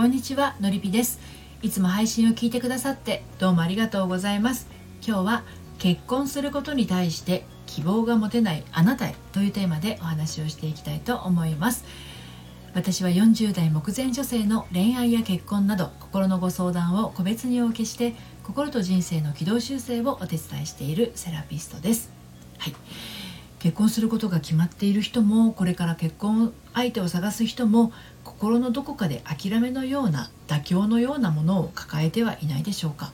こんにちはのりぴです。いつも配信を聞いてくださってどうもありがとうございます。今日は結婚することに対して希望が持てないあなたへというテーマでお話をしていきたいと思います。私は40代目前女性の恋愛や結婚など心のご相談を個別にお受けして心と人生の軌道修正をお手伝いしているセラピストです。はい。結婚することが決まっている人もこれから結婚相手を探す人も心のどこかで諦めのような妥協のようなものを抱えてはいないでしょうか。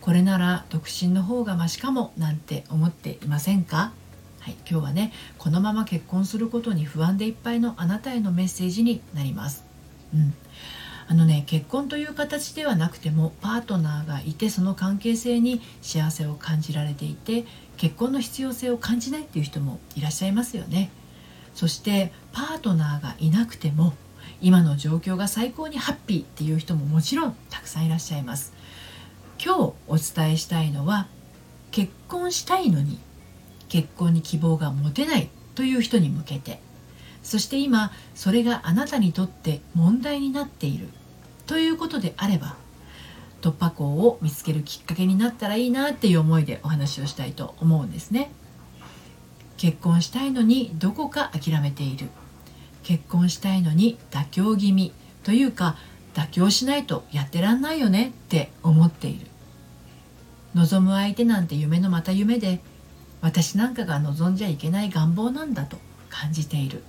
これなら独身の方がマシかもなんて思っていませんか？はい、今日はねこのまま結婚することに不安でいっぱいのあなたへのメッセージになります。うん、あのね結婚という形ではなくてもパートナーがいてその関係性に幸せを感じられていて結婚の必要性を感じないっていう人もいらっしゃいますよね。そしてパートナーがいなくても今の状況が最高にハッピーっていう人ももちろんたくさんいらっしゃいます今日お伝えしたいのは結婚したいのに結婚に希望が持てないという人に向けてそして今それがあなたにとって問題になっている。ということであれば突破口を見つけるきっかけになったらいいなっていう思いでお話をしたいと思うんですね。結婚したいのにどこか諦めている。結婚したいのに妥協気味。というか妥協しないとやってらんないよねって思っている。望む相手なんて夢のまた夢で私なんかが望んじゃいけない願望なんだと感じている。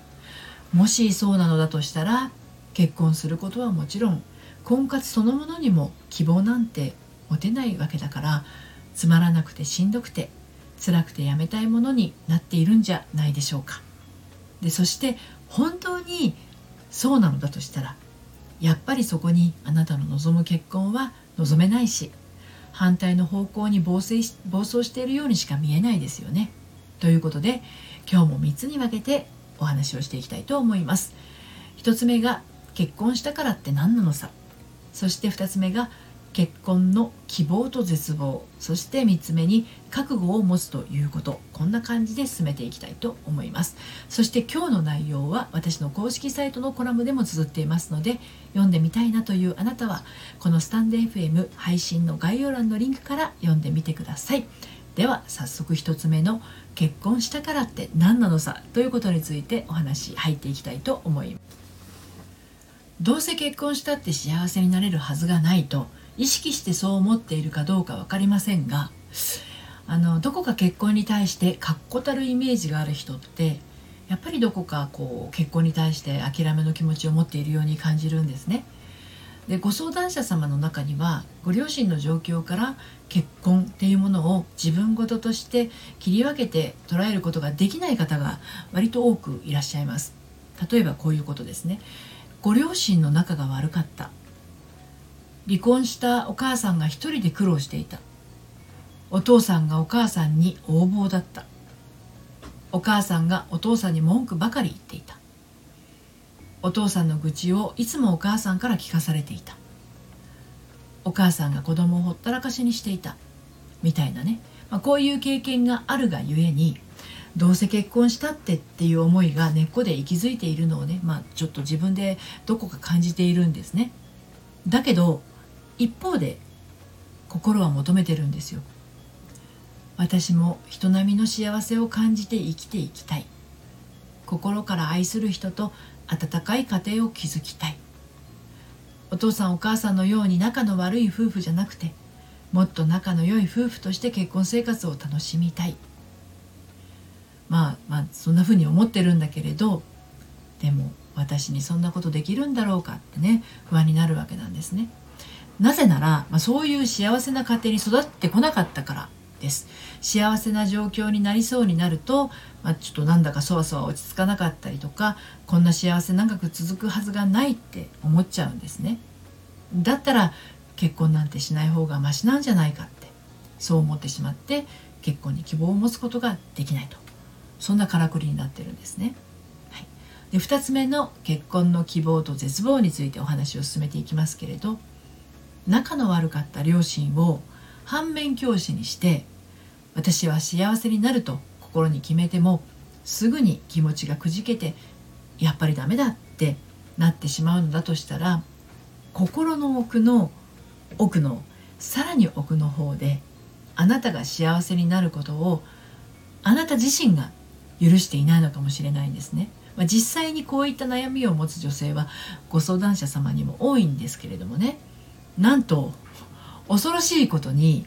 もしそうなのだとしたら結婚することはもちろん婚活そのものにも希望なんて持てないわけだからつまらなくてしんどくて辛くてやめたいものになっているんじゃないでしょうかでそして本当にそうなのだとしたらやっぱりそこにあなたの望む結婚は望めないし反対の方向に暴走暴走しているようにしか見えないですよね。ということで今日も3つに分けてお話をしていきたいと思います。1つ目が結婚したからって何なのさ。そして2つ目が結婚の希望と絶望。そして3つ目に覚悟を持つということ。こんな感じで進めていきたいと思います。そして今日の内容は私の公式サイトのコラムでも綴っていますので読んでみたいなというあなたはこのスタンデー FM 配信の概要欄のリンクから読んでみてください。では早速1つ目の結婚したからって何なのさということについてお話入っていきたいと思いますどうせ結婚したって幸せになれるはずがないと意識してそう思っているかどうか分かりませんがあのどこか結婚に対して確固たるイメージがある人ってやっぱりどこかこう結婚に対して諦めの気持ちを持っているように感じるんですね。でご相談者様の中にはご両親の状況から結婚っていうものを自分事として切り分けて捉えることができない方が割と多くいらっしゃいます。例えばこういうことですね。ご両親の仲が悪かった離婚したお母さんが一人で苦労していたお父さんがお母さんに横暴だったお母さんがお父さんに文句ばかり言っていたお父さんの愚痴をいつもお母さんから聞かされていた。お母さんが子供をほったらかしにしていた。みたいなね、まあ、こういう経験があるがゆえにどうせ結婚したってっていう思いが根っこで息づいているのをね、まあ、ちょっと自分でどこか感じているんですね。だけど一方で心は求めてるんですよ。私も人並みの幸せを感じて生きていきたい。心から愛する人と温かい家庭を築きたい。お父さんお母さんのように仲の悪い夫婦じゃなくてもっと仲の良い夫婦として結婚生活を楽しみたい。まあまあそんな風に思ってるんだけれどでも私にそんなことできるんだろうかってね不安になるわけなんですね。なぜなら、まあ、そういう幸せな家庭に育ってこなかったから。です。幸せな状況になりそうになると、まあ、ちょっとなんだかそわそわ落ち着かなかったりとかこんな幸せ長く続くはずがないって思っちゃうんですね。だったら結婚なんてしない方がマシなんじゃないかってそう思ってしまって結婚に希望を持つことができないと。そんなからくりになってるんですね。はい、で2つ目の結婚の希望と絶望についてお話を進めていきますけれど仲の悪かった両親を反面教師にして私は幸せになると心に決めてもすぐに気持ちがくじけてやっぱりダメだってなってしまうのだとしたら心の奥の奥のさらに奥の方であなたが幸せになることをあなた自身が許していないのかもしれないんですね。まあ、実際にこういった悩みを持つ女性はご相談者様にも多いんですけれどもねなんと恐ろしいことに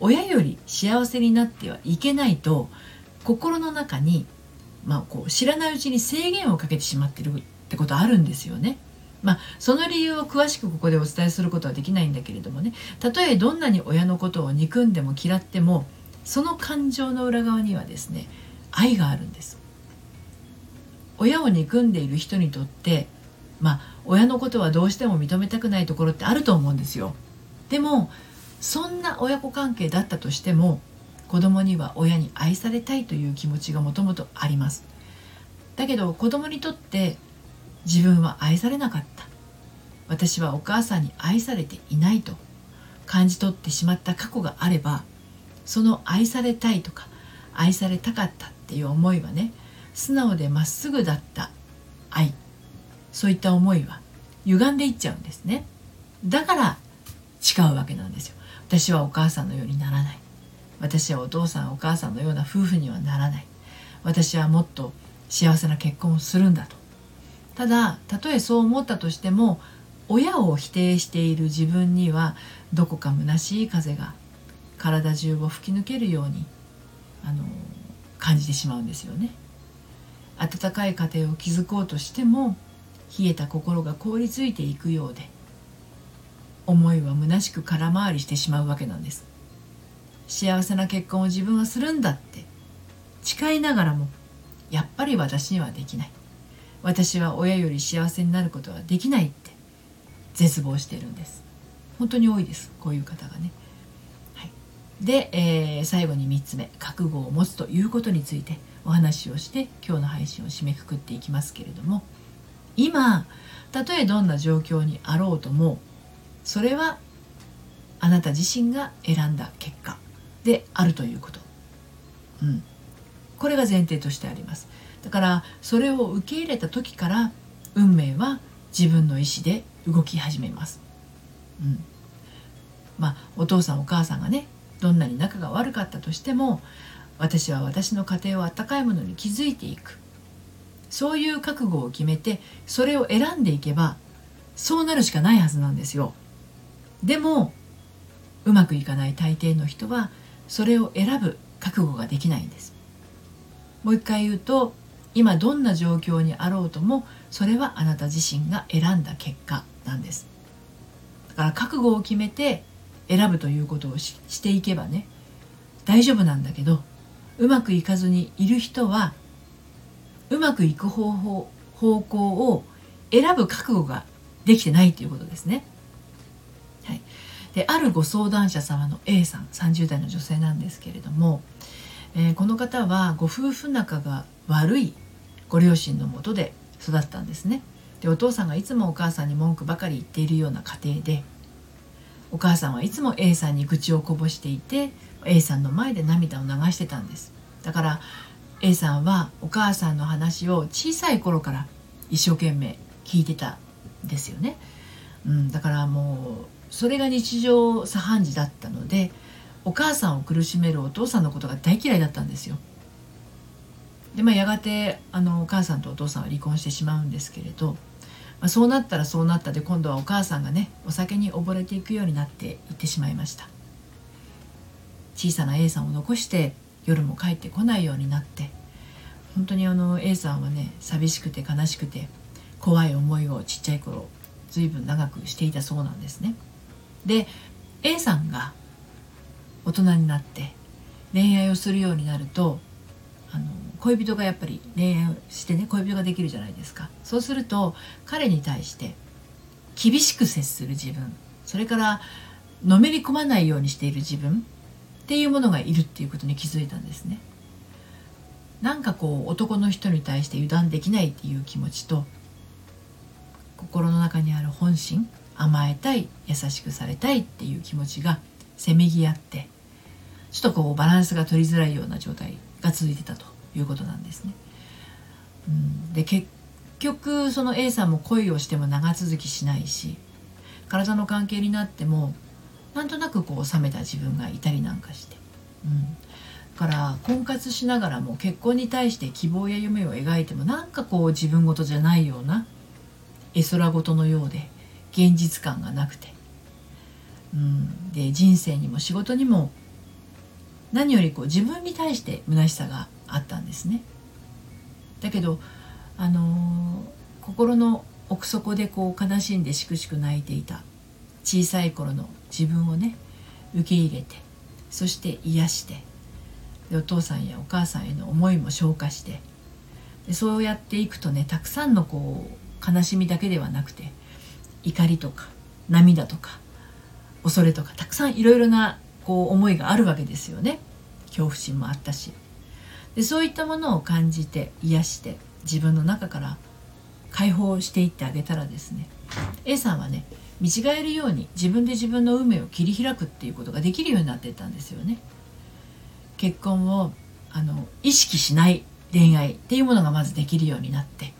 親より幸せになってはいけないと心の中に、まあ、こう知らないうちに制限をかけてしまってるってことあるんですよね。まあ、その理由を詳しくここでお伝えすることはできないんだけれどもね。たとえどんなに親のことを憎んでも嫌ってもその感情の裏側にはですね愛があるんです。親を憎んでいる人にとってまあ親のことはどうしても認めたくないところってあると思うんですよ。でもそんな親子関係だったとしても子供には親に愛されたいという気持ちがもともとあります。だけど子供にとって自分は愛されなかった。私はお母さんに愛されていないと感じ取ってしまった過去があればその愛されたいとか愛されたかったっていう思いはね素直でまっすぐだった愛。そういった思いは歪んでいっちゃうんですね。だから誓うわけなんですよ。私はお母さんのようにならない。私はお父さんお母さんのような夫婦にはならない。私はもっと幸せな結婚をするんだと。ただたとえそう思ったとしても親を否定している自分にはどこか虚しい風が体中を吹き抜けるようにあの感じてしまうんですよね。温かい家庭を築こうとしても冷えた心が凍りついていくようで思いは虚しく空回りしてしまうわけなんです。幸せな結婚を自分はするんだって。誓いながらもやっぱり私にはできない。私は親より幸せになることはできないって絶望しているんです。本当に多いです。こういう方がね、はい、で、えー、最後に3つ目。覚悟を持つということについてお話をして今日の配信を締めくくっていきますけれども。今たとえどんな状況にあろうともそれはあなた自身が選んだ結果であるということ、うん、これが前提としてあります。だからそれを受け入れた時から運命は自分の意思で動き始めます、うん、まあお父さんお母さんがねどんなに仲が悪かったとしても私は私の家庭を温かいものに築いていく。そういう覚悟を決めてそれを選んでいけばそうなるしかないはずなんですよ。でもうまくいかない大抵の人はそれを選ぶ覚悟ができないんですもう一回言うと今どんな状況にあろうともそれはあなた自身が選んだ結果なんですだから覚悟を決めて選ぶということをしていけばね大丈夫なんだけどうまくいかずにいる人はうまくいく方法方向を選ぶ覚悟ができてないということですね。はい、であるご相談者様の A さん30代の女性なんですけれども、えー、この方はご夫婦仲が悪いご両親のもとで育ったんですね。でお父さんがいつもお母さんに文句ばかり言っているような家庭でお母さんはいつも A さんに愚痴をこぼしていて A さんの前で涙を流してたんです。だから A さんはお母さんの話を小さい頃から一生懸命聞いてたんですよね、うん、だからもうそれが日常茶飯事だったのでお母さんを苦しめるお父さんのことが大嫌いだったんですよでまあやがてあのお母さんとお父さんは離婚してしまうんですけれど、まあ、そうなったらそうなったで今度はお母さんがねお酒に溺れていくようになっていってしまいました小さな A さんを残して夜も帰ってこないようになって本当にあの A さんはね寂しくて悲しくて怖い思いをちっちゃい頃随分長くしていたそうなんですね。で A さんが大人になって恋愛をするようになるとあの恋人がやっぱり恋愛をしてね恋人ができるじゃないですかそうすると彼に対して厳しく接する自分それからのめり込まないようにしている自分っていうものがいるっていうことに気づいたんですね。なんかこう男の人に対して油断できないっていう気持ちと心の中にある本心甘えたい優しくされたいっていう気持ちがせめぎ合ってちょっとこうバランスが取りづらいような状態が続いてたということなんですね。うん、で結局その A さんも恋をしても長続きしないし体の関係になってもなんとなくこう冷めた自分がいたりなんかして、うん、だから婚活しながらも結婚に対して希望や夢を描いてもなんかこう自分事じゃないような絵空事のようで現実感がなくて、うん、で人生にも仕事にも何よりこう自分に対して虚しさがあったんですね。だけど、あのー、心の奥底でこう悲しんでしくしく泣いていた小さい頃の自分をね受け入れてそして癒してでお父さんやお母さんへの思いも消化してでそうやっていくとねたくさんのこう悲しみだけではなくて怒りとか涙とか恐れとかたくさんいろいろなこう思いがあるわけですよね。恐怖心もあったし。でそういったものを感じて癒して自分の中から解放していってあげたらですね A さんはね見違えるように自分で自分の運命を切り開くっていうことができるようになっていったんですよね。結婚をあの意識しない恋愛っていうものがまずできるようになって。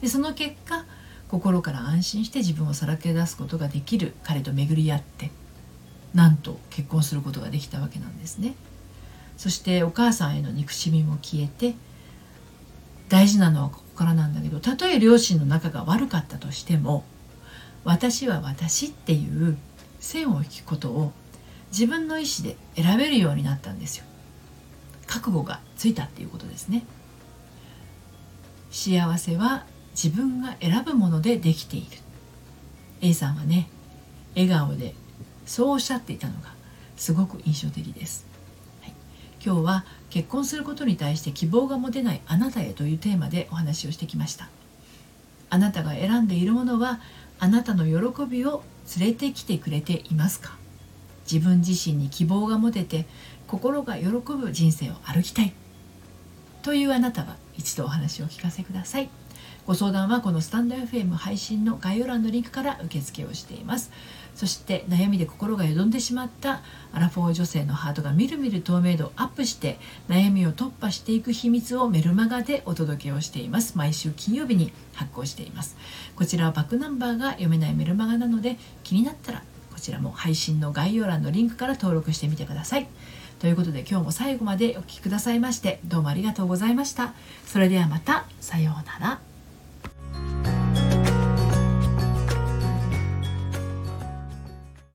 でその結果心から安心して自分をさらけ出すことができる彼と巡り合ってなんと結婚することができたわけなんですね。そしてお母さんへの憎しみも消えて大事なのはここからなんだけどたとえ両親の仲が悪かったとしても私は私っていう線を引くことを自分の意思で選べるようになったんですよ覚悟がついたっていうことですね幸せは自分が選ぶものでできている。A さんはね笑顔でそうおっしゃっていたのがすごく印象的です、はい、今日は結婚することに対して希望が持てないあなたへというテーマでお話をしてきました。あなたが選んでいるものはあなたの喜びを連れてきてくれていますか？自分自身に希望が持てて心が喜ぶ人生を歩きたい。というあなたは一度お話をお聞かせください。ご相談はこのスタンド FM 配信の概要欄のリンクから受付をしています。そして悩みで心がよどんでしまったアラフォー女性のハートがみるみる透明度をアップして悩みを突破していく秘密をメルマガでお届けをしています。毎週金曜日に発行しています。こちらはバックナンバーが読めないメルマガなので気になったらこちらも配信の概要欄のリンクから登録してみてください。ということで今日も最後までお聴きくださいましてどうもありがとうございました。それではまたさようなら。